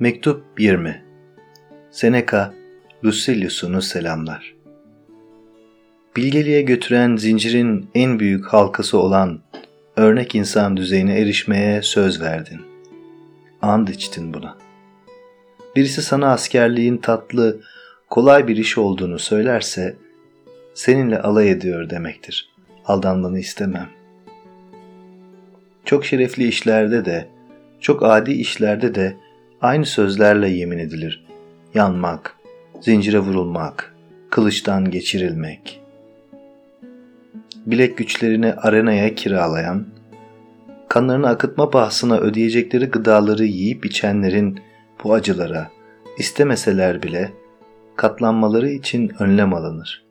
Mektup 20 Seneca, Lucilius'unu selamlar. Bilgeliğe götüren zincirin en büyük halkası olan örnek insan düzeyine erişmeye söz verdin. And içtin buna. Birisi sana askerliğin tatlı, kolay bir iş olduğunu söylerse, seninle alay ediyor demektir. Aldanmanı istemem. Çok şerefli işlerde de, çok adi işlerde de aynı sözlerle yemin edilir. Yanmak, zincire vurulmak, kılıçtan geçirilmek. Bilek güçlerini arenaya kiralayan, kanlarını akıtma bahsına ödeyecekleri gıdaları yiyip içenlerin bu acılara, istemeseler bile katlanmaları için önlem alınır.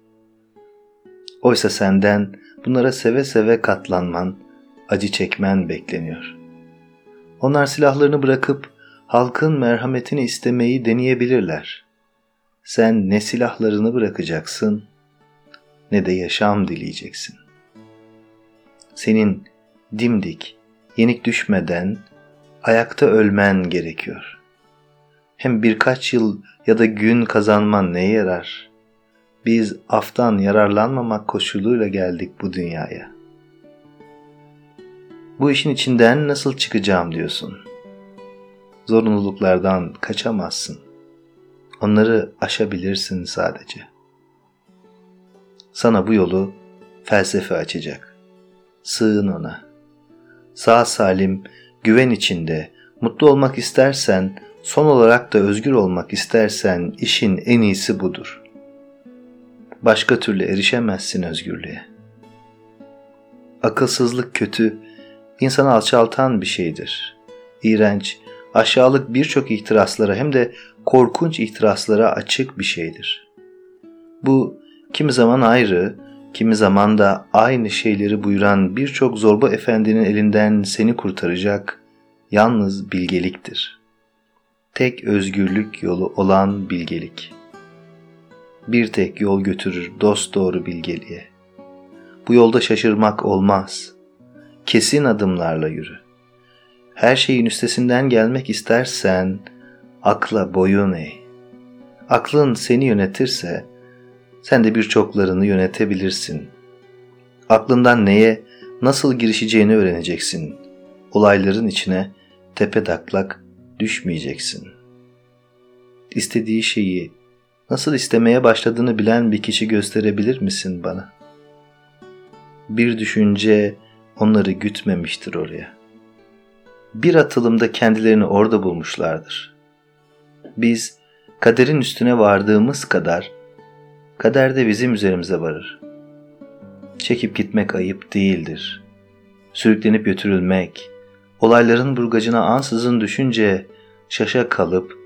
Oysa senden bunlara seve seve katlanman, acı çekmen bekleniyor. Onlar silahlarını bırakıp halkın merhametini istemeyi deneyebilirler. Sen ne silahlarını bırakacaksın ne de yaşam dileyeceksin. Senin dimdik, yenik düşmeden ayakta ölmen gerekiyor. Hem birkaç yıl ya da gün kazanman neye yarar? Biz aftan yararlanmamak koşuluyla geldik bu dünyaya. Bu işin içinden nasıl çıkacağım diyorsun.'' Zorunluluklardan kaçamazsın. Onları aşabilirsin sadece. Sana bu yolu felsefe açacak. Sığın ona. Sağ salim, güven içinde, mutlu olmak istersen, son olarak da özgür olmak istersen işin en iyisi budur. Başka türlü erişemezsin özgürlüğe. Akılsızlık kötü, insanı alçaltan bir şeydir. İğrenç, aşağılık birçok ihtiraslara hem de korkunç ihtiraslara açık bir şeydir. Bu kimi zaman ayrı, kimi zaman da aynı şeyleri buyuran birçok zorba efendinin elinden seni kurtaracak yalnız bilgeliktir. Tek özgürlük yolu olan bilgelik. Bir tek yol götürür dost doğru bilgeliğe. Bu yolda şaşırmak olmaz. Kesin adımlarla yürü her şeyin üstesinden gelmek istersen akla boyun eğ. Aklın seni yönetirse sen de birçoklarını yönetebilirsin. Aklından neye, nasıl girişeceğini öğreneceksin. Olayların içine tepe daklak düşmeyeceksin. İstediği şeyi nasıl istemeye başladığını bilen bir kişi gösterebilir misin bana? Bir düşünce onları gütmemiştir oraya.'' Bir atılımda kendilerini orada bulmuşlardır. Biz kaderin üstüne vardığımız kadar kader de bizim üzerimize varır. Çekip gitmek ayıp değildir. Sürüklenip götürülmek, olayların burgacına ansızın düşünce şaşa kalıp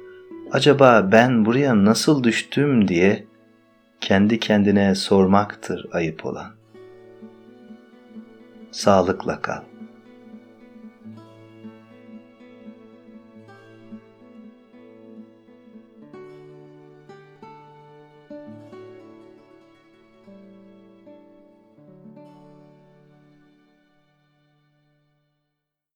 acaba ben buraya nasıl düştüm diye kendi kendine sormaktır ayıp olan. Sağlıkla kal.